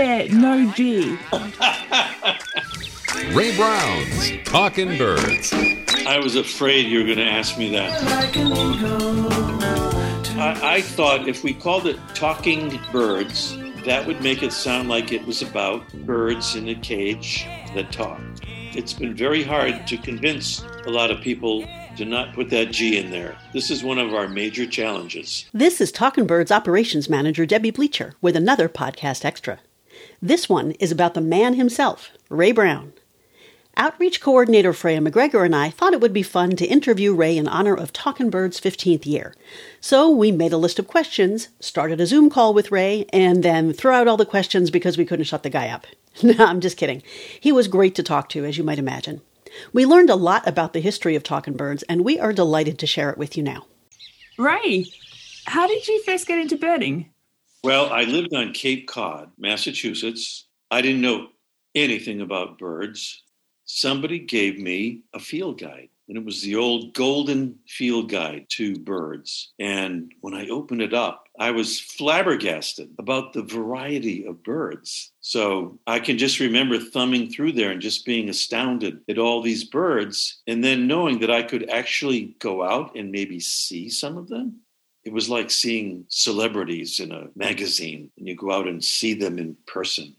there no G? Ray Brown's Talkin' Birds. I was afraid you were going to ask me that. I, I thought if we called it Talking Birds, that would make it sound like it was about birds in a cage that talk. It's been very hard to convince a lot of people to not put that G in there. This is one of our major challenges. This is Talkin' Birds Operations Manager Debbie Bleacher with another podcast extra. This one is about the man himself, Ray Brown. Outreach coordinator Freya McGregor and I thought it would be fun to interview Ray in honor of Talkin' Bird's 15th year. So we made a list of questions, started a Zoom call with Ray, and then threw out all the questions because we couldn't shut the guy up. no, I'm just kidding. He was great to talk to, as you might imagine. We learned a lot about the history of Talkin' Birds, and we are delighted to share it with you now. Ray, how did you first get into birding? Well, I lived on Cape Cod, Massachusetts. I didn't know anything about birds somebody gave me a field guide. And it was the old golden field guide to birds. And when I opened it up, I was flabbergasted about the variety of birds. So I can just remember thumbing through there and just being astounded at all these birds. And then knowing that I could actually go out and maybe see some of them. It was like seeing celebrities in a magazine and you go out and see them in person.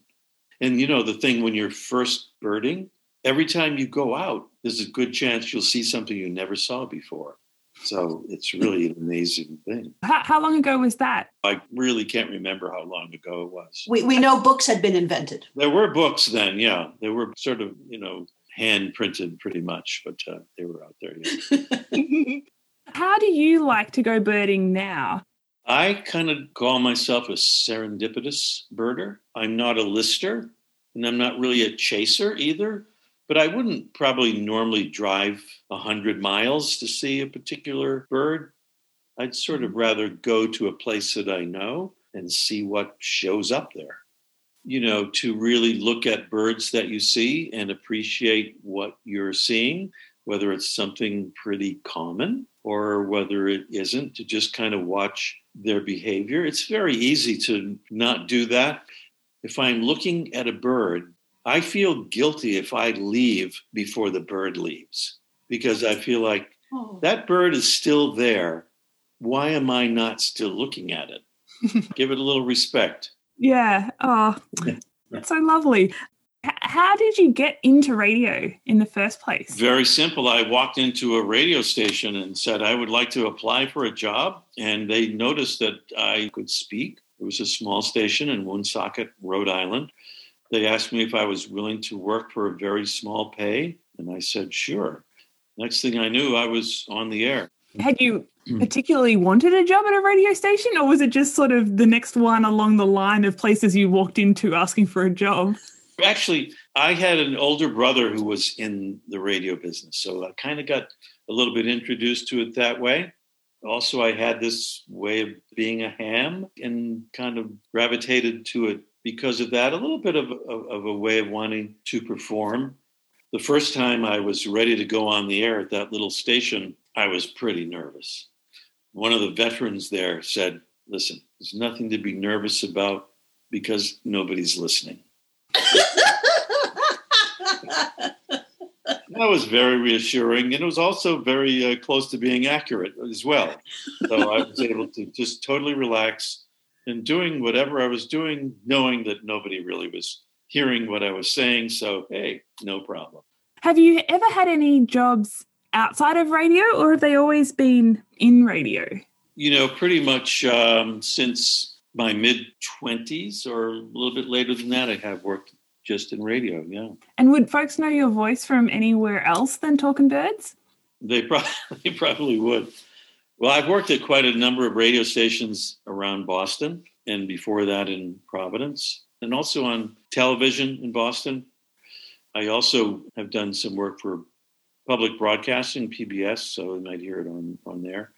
And you know, the thing when you're first birding, every time you go out, there's a good chance you'll see something you never saw before. So it's really an amazing thing. How, how, long ago was that? I really can't remember how long ago it was. We, we know books had been invented. There were books then, yeah. They were sort of, you know, hand printed pretty much, but uh, they were out there. Yeah. how do you like to go birding now? I kind of call myself a serendipitous birder. I'm not a lister, and I'm not really a chaser either but I wouldn't probably normally drive 100 miles to see a particular bird. I'd sort of rather go to a place that I know and see what shows up there. You know, to really look at birds that you see and appreciate what you're seeing, whether it's something pretty common or whether it isn't, to just kind of watch their behavior. It's very easy to not do that. If I'm looking at a bird I feel guilty if I leave before the bird leaves because I feel like oh. that bird is still there. Why am I not still looking at it? Give it a little respect. Yeah. Oh, that's so lovely. How did you get into radio in the first place? Very simple. I walked into a radio station and said I would like to apply for a job, and they noticed that I could speak. It was a small station in Woonsocket, Rhode Island. They asked me if I was willing to work for a very small pay, and I said, sure. Next thing I knew, I was on the air. Had you mm. particularly wanted a job at a radio station, or was it just sort of the next one along the line of places you walked into asking for a job? Actually, I had an older brother who was in the radio business, so I kind of got a little bit introduced to it that way. Also, I had this way of being a ham and kind of gravitated to it because of that, a little bit of, of, of, a way of wanting to perform. The first time I was ready to go on the air at that little station, I was pretty nervous. One of the veterans there said, Listen, there's nothing to be nervous about because nobody's listening. That was very reassuring, and it was also very uh, close to being accurate as well. So I was able to just totally relax and doing whatever I was doing, knowing that nobody really was hearing what I was saying. So, hey, no problem. Have you ever had any jobs outside of radio, or have they always been in radio? You know, pretty much um, since my mid 20s or a little bit later than that, I have worked just in radio, yeah. And would folks know your voice from anywhere else than Talkin' Birds? They, probably, they probably would. Well, I've worked at quite a number of radio stations around Boston and before that in Providence and also on television in Boston. I also have done some work for public broadcasting, PBS, so you might hear it on, on there.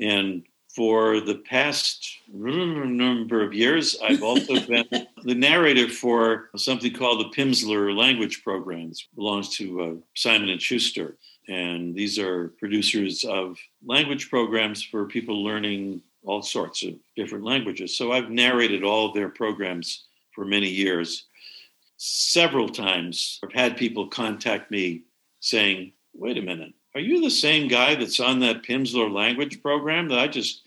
And for the past number of years, I've also been the narrator for something called the Pimsleur language programs, It belongs to uh, Simon and Schuster and these are producers of language programs for people learning all sorts of different languages. So I've narrated all of their programs for many years. Several times I've had people contact me saying, wait a minute, are you the same guy that's on that Pimsleur language program that I just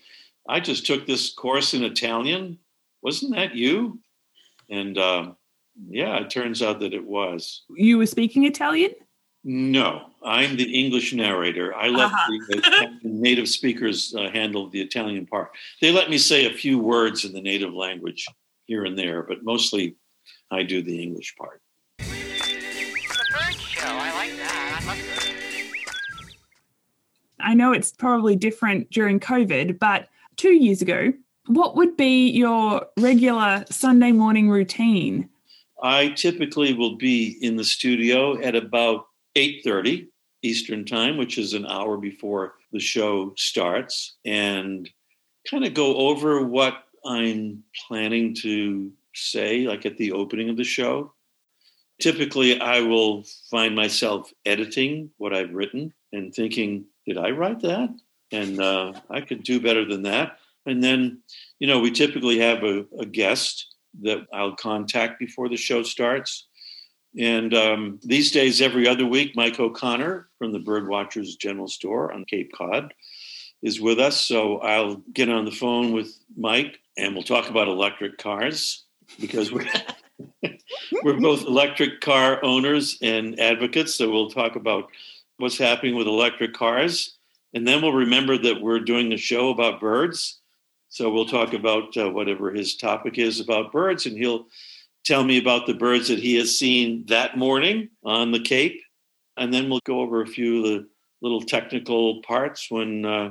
I just took this course in Italian? Wasn't that you? And uh, yeah, it turns out that it was. You were speaking Italian? No, I'm the English narrator. I let uh-huh. the, the, native speakers uh, handle the Italian part. They let me say a few words in the native language here and there, but mostly I do the English part. The bird show, I like that. I love I know it's probably different during COVID, but two years ago, what would be your regular Sunday morning routine? I typically will be in the studio at about 8:30 Eastern Time, which is an hour before the show starts, and kind of go over what I'm planning to say, like at the opening of the show. Typically, I will find myself editing what I've written and thinking, did I write that? And uh, I could do better than that. And then, you know, we typically have a, a guest that I'll contact before the show starts. And um, these days, every other week, Mike O'Connor from the Birdwatchers General Store on Cape Cod is with us. So I'll get on the phone with Mike and we'll talk about electric cars because we're, we're both electric car owners and advocates. So we'll talk about what's happening with electric cars. And then we'll remember that we're doing a show about birds. So we'll talk about uh, whatever his topic is about birds, and he'll tell me about the birds that he has seen that morning on the Cape. And then we'll go over a few of the little technical parts when uh,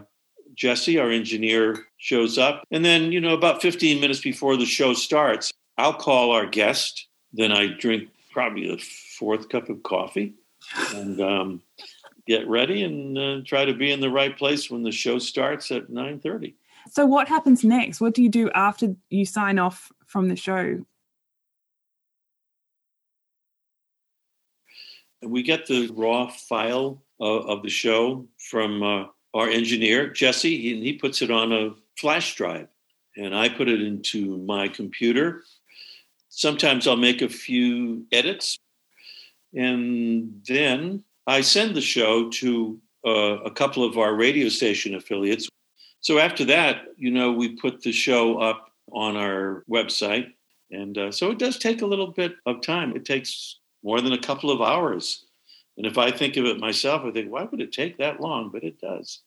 Jesse, our engineer, shows up. And then, you know, about 15 minutes before the show starts, I'll call our guest. Then I drink probably a fourth cup of coffee and um, get ready and uh, try to be in the right place when the show starts at 9.30. So what happens next? What do you do after you sign off from the show? We get the raw file of, of the show from uh, our engineer, Jesse, he, he puts it on a flash drive and I put it into my computer. Sometimes I'll make a few edits and then I send the show to uh, a couple of our radio station affiliates. So after that, you know, we put the show up on our website. And uh, so it does take a little bit of time. It takes more than a couple of hours and if I think of it myself, I think, why would it take that long? But it does.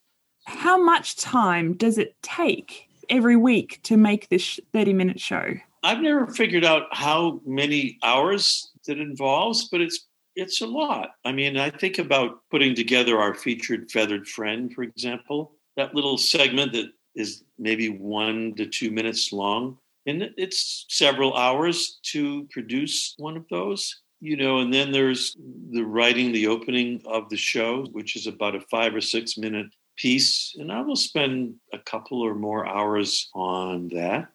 How much time does it take every week to make this 30 minute show? I've never figured out how many hours it involves, but it's it's a lot. I mean, I think about putting together our featured feathered friend, for example, that little segment that is maybe one to two minutes long. And it's several hours to produce one of those you know, and then there's the writing the opening of the show, which is about a five or six minute piece. And I will spend a couple or more hours on that.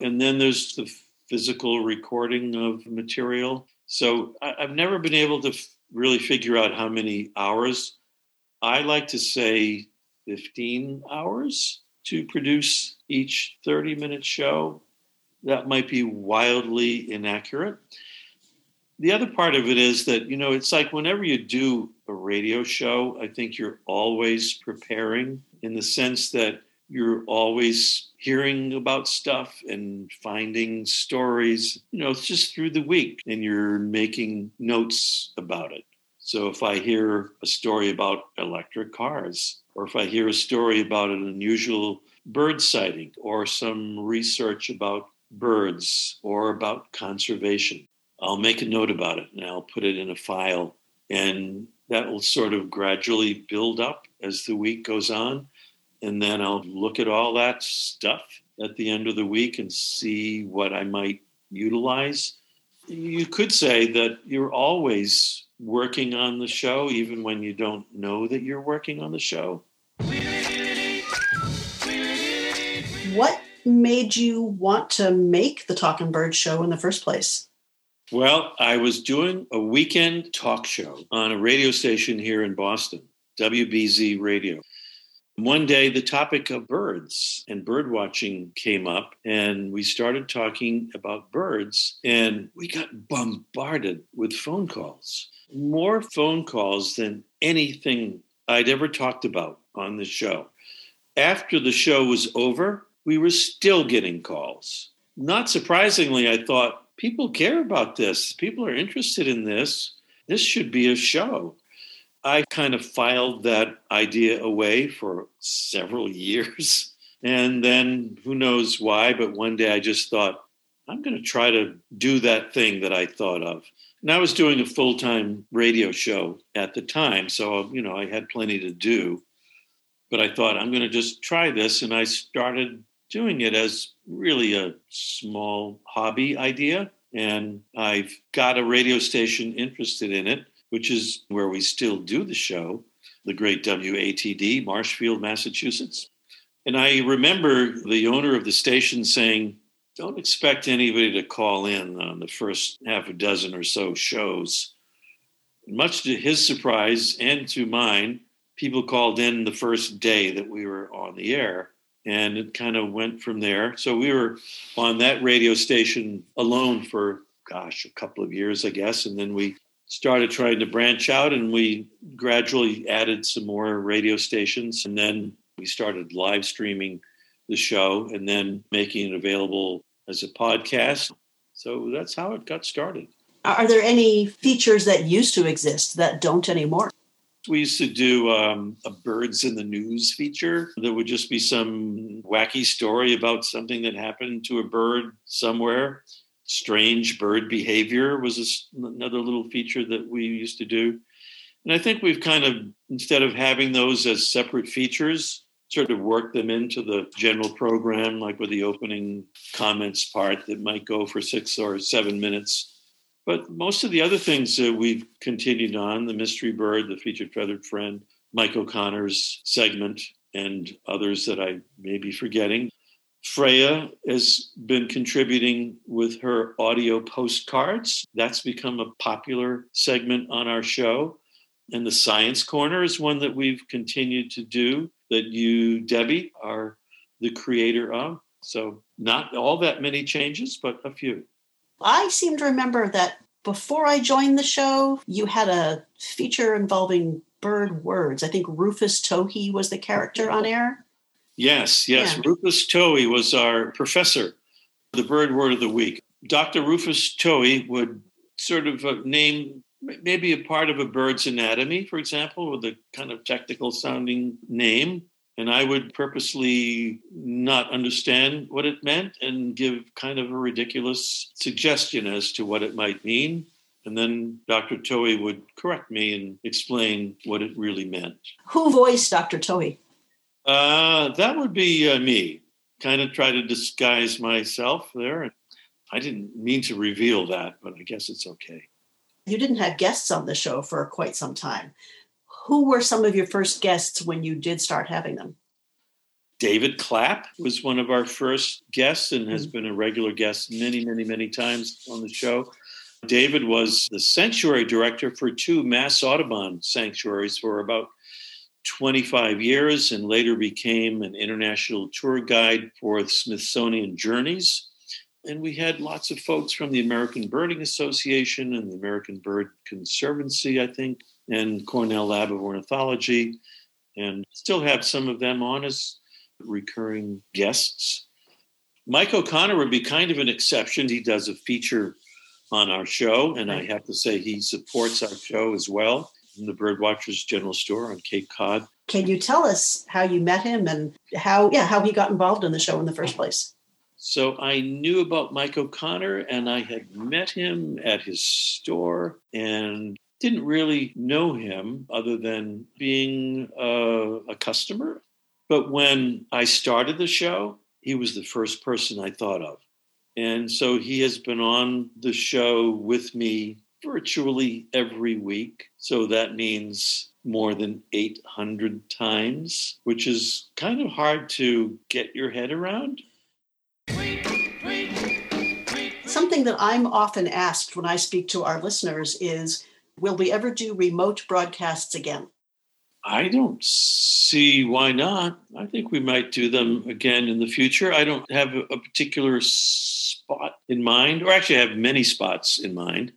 And then there's the physical recording of material. So I, have never been able to f- really figure out how many hours. I like to say 15 hours to produce each 30 minute show. That might be wildly inaccurate the other part of it is that you know it's like whenever you do a radio show i think you're always preparing in the sense that you're always hearing about stuff and finding stories you know it's just through the week and you're making notes about it so if i hear a story about electric cars or if i hear a story about an unusual bird sighting or some research about birds or about conservation I'll make a note about it and I'll put it in a file. And that will sort of gradually build up as the week goes on. And then I'll look at all that stuff at the end of the week and see what I might utilize. You could say that you're always working on the show, even when you don't know that you're working on the show. What made you want to make the Talking Bird show in the first place? Well, I was doing a weekend talk show on a radio station here in Boston, WBZ Radio. One day, the topic of birds and bird watching came up, and we started talking about birds, and we got bombarded with phone calls. More phone calls than anything I'd ever talked about on the show. After the show was over, we were still getting calls. Not surprisingly, I thought people care about this, people are interested in this. This should be a show. I kind of filed that idea away for several years. And then who knows why, but one day I just thought, I'm going to try to do that thing that I thought of. And I was doing a full time radio show at the time. So, you know, I had plenty to do. But I thought, I'm going to just try this. And I started doing it as really a small hobby idea. And I've got a radio station interested in it which is where we still do the show, the great WATD, Marshfield, Massachusetts. And I remember the owner of the station saying, Don't expect anybody to call in on the first half a dozen or so shows. Much to his surprise and to mine, people called in the first day that we were on the air. And it kind of went from there. So we were on that radio station alone for, gosh, a couple of years, I guess. And then we started trying to branch out and we gradually added some more radio stations and then we started live streaming the show and then making it available as a podcast. So that's how it got started. Are there any features that used to exist that don't anymore? We used to do um, a birds in the news feature. That would just be some wacky story about something that happened to a bird somewhere strange bird behavior was another little feature that we used to do. And I think we've kind of, instead of having those as separate features, sort of worked them into the general program, like with the opening comments part that might go for six or seven minutes. But most of the other things that we've continued on the mystery bird, the featured feathered friend, Mike O'Connor's segment, and others that I may be forgetting. Freya has been contributing with her audio postcards. That's become a popular segment on our show. And the Science Corner is one that we've continued to do that you, Debbie, are the creator of. So, not all that many changes, but a few. I seem to remember that before I joined the show, you had a feature involving bird words. I think Rufus Towhee was the character on air. Yes, yes. Yeah. Rufus Towhee was our professor, the bird word of the week. Dr. Rufus Towhee would sort of uh, name maybe a part of a bird's anatomy, for example, with a kind of technical sounding name. And I would purposely not understand what it meant and give kind of a ridiculous suggestion as to what it might mean. And then Dr. Towhee would correct me and explain what it really meant. Who voiced Dr. Towhee? Uh, that would be uh, me. Kind of try to disguise myself there. I didn't mean to reveal that, but I guess it's okay. You didn't have guests on the show for quite some time. Who were some of your first guests when you did start having them? David Clapp was one of our first guests and has mm-hmm. been a regular guest many, many, many times on the show. David was the sanctuary director for two Mass Audubon sanctuaries for about 25 years and later became an international tour guide for Smithsonian Journeys. And we had lots of folks from the American Birding Association and the American Bird Conservancy, I think, and Cornell Lab of Ornithology, and still have some of them on as recurring guests. Mike O'Connor would be kind of an exception. He does a feature on our show, and I have to say he supports our show as well in the Birdwatchers General Store on Cape Cod. Can you tell us how you met him and how yeah how he got involved in the show in the first place? So I knew about Mike O'Connor and I had met him at his store and didn't really know him other than being a, a customer. But when I started the show, he was the first person I thought of. And so he has been on the show with me virtually every week. So that means more than 800 times, which is kind of hard to get your head around. Something that I'm often asked when I speak to our listeners is Will we ever do remote broadcasts again? I don't see why not. I think we might do them again in the future. I don't have a, particular spot in mind, or actually, I have many spots in mind,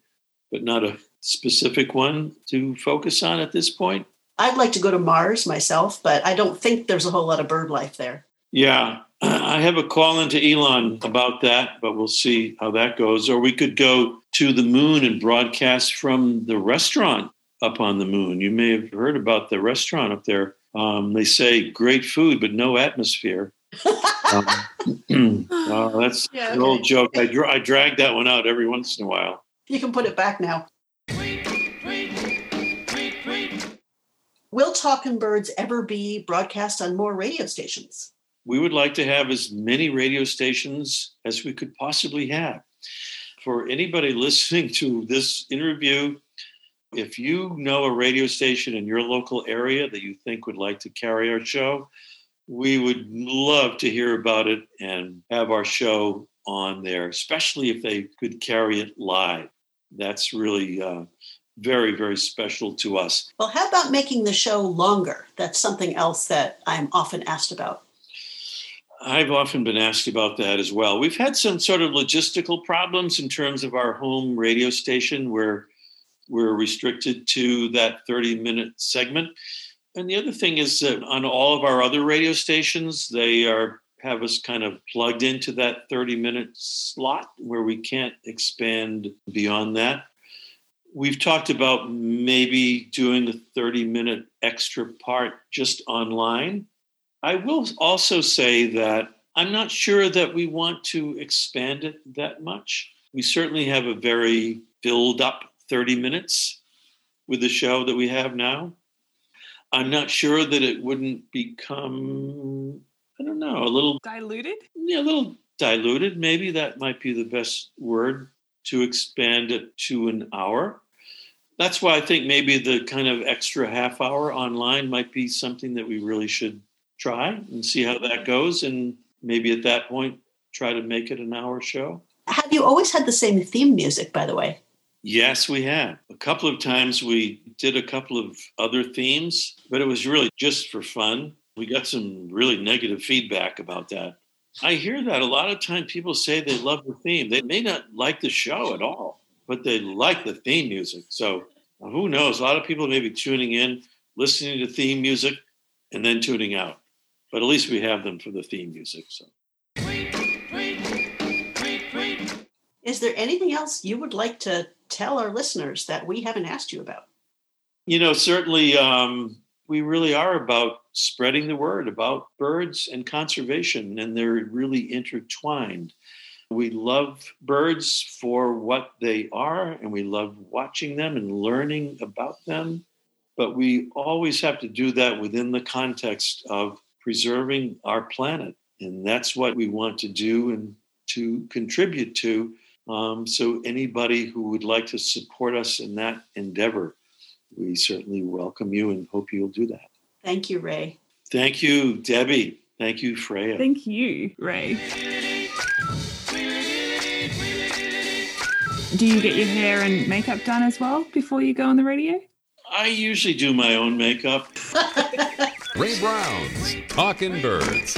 but not a specific one to focus on at this point. I'd like to go to Mars myself, but I don't think there's a whole lot of bird life there. Yeah, I have a call into Elon about that, but we'll see how that goes. Or we could go to the moon and broadcast from the restaurant up on the moon. You may have heard about the restaurant up there. Um, they say great food, but no atmosphere. um, uh, that's Yeah, an old joke. I, dra- I drag that one out every once in a while. You can put it back now. Will Talkin' Birds ever be broadcast on more radio stations? we would like to have as many radio stations as we could possibly have. For anybody listening to this interview, if you know a radio station in your local area that you think would like to carry our show, we would love to hear about it and have our show on there, especially if they could carry it live. That's really uh, very, very special to us. Well, how about making the show longer? That's something else that I'm often asked about. I've often been asked about that as well. We've had some sort of logistical problems in terms of our home radio station where we're restricted to that 30 minute segment. And the other thing is that on all of our other radio stations, they are have us kind of plugged into that 30 minute slot where we can't expand beyond that. We've talked about maybe doing a 30 minute extra part just online. I will also say that I'm not sure that we want to expand it that much. We certainly have a very filled up 30 minutes with the show that we have now. I'm not sure that it wouldn't become, I don't know, a little, Diluted? yeah, a little diluted. Maybe that might be the best word to expand it to an hour. That's why I think maybe the kind of extra half hour online might be something that we really should try and see how that goes. And maybe at that point, try to make it an hour show. Have you always had the same theme music, by the way? Yes, we have. A couple of times we did a couple of other themes, but it was really just for fun. We got some really negative feedback about that. I hear that a lot of time people say they love the theme. They may not like the show at all, but they like the theme music. So who knows? A lot of people may be tuning in, listening to theme music, and then tuning out. But at least we have them for the theme music. So Is there anything else you would like to tell our listeners that we haven't asked you about? you know, certainly um, we really are about spreading the word about birds and conservation, and they're really intertwined. We love birds for what they are, and we love watching them and learning about them. But we always have to do that within the context of preserving our planet. And that's what we want to do and to contribute to. Um, so, anybody who would like to support us in that endeavor, we certainly welcome you and hope you'll do that. Thank you, Ray. Thank you, Debbie. Thank you, Freya. Thank you, Ray. Do you get your hair and makeup done as well before you go on the radio? I usually do my own makeup. Ray Brown's Talkin' Birds.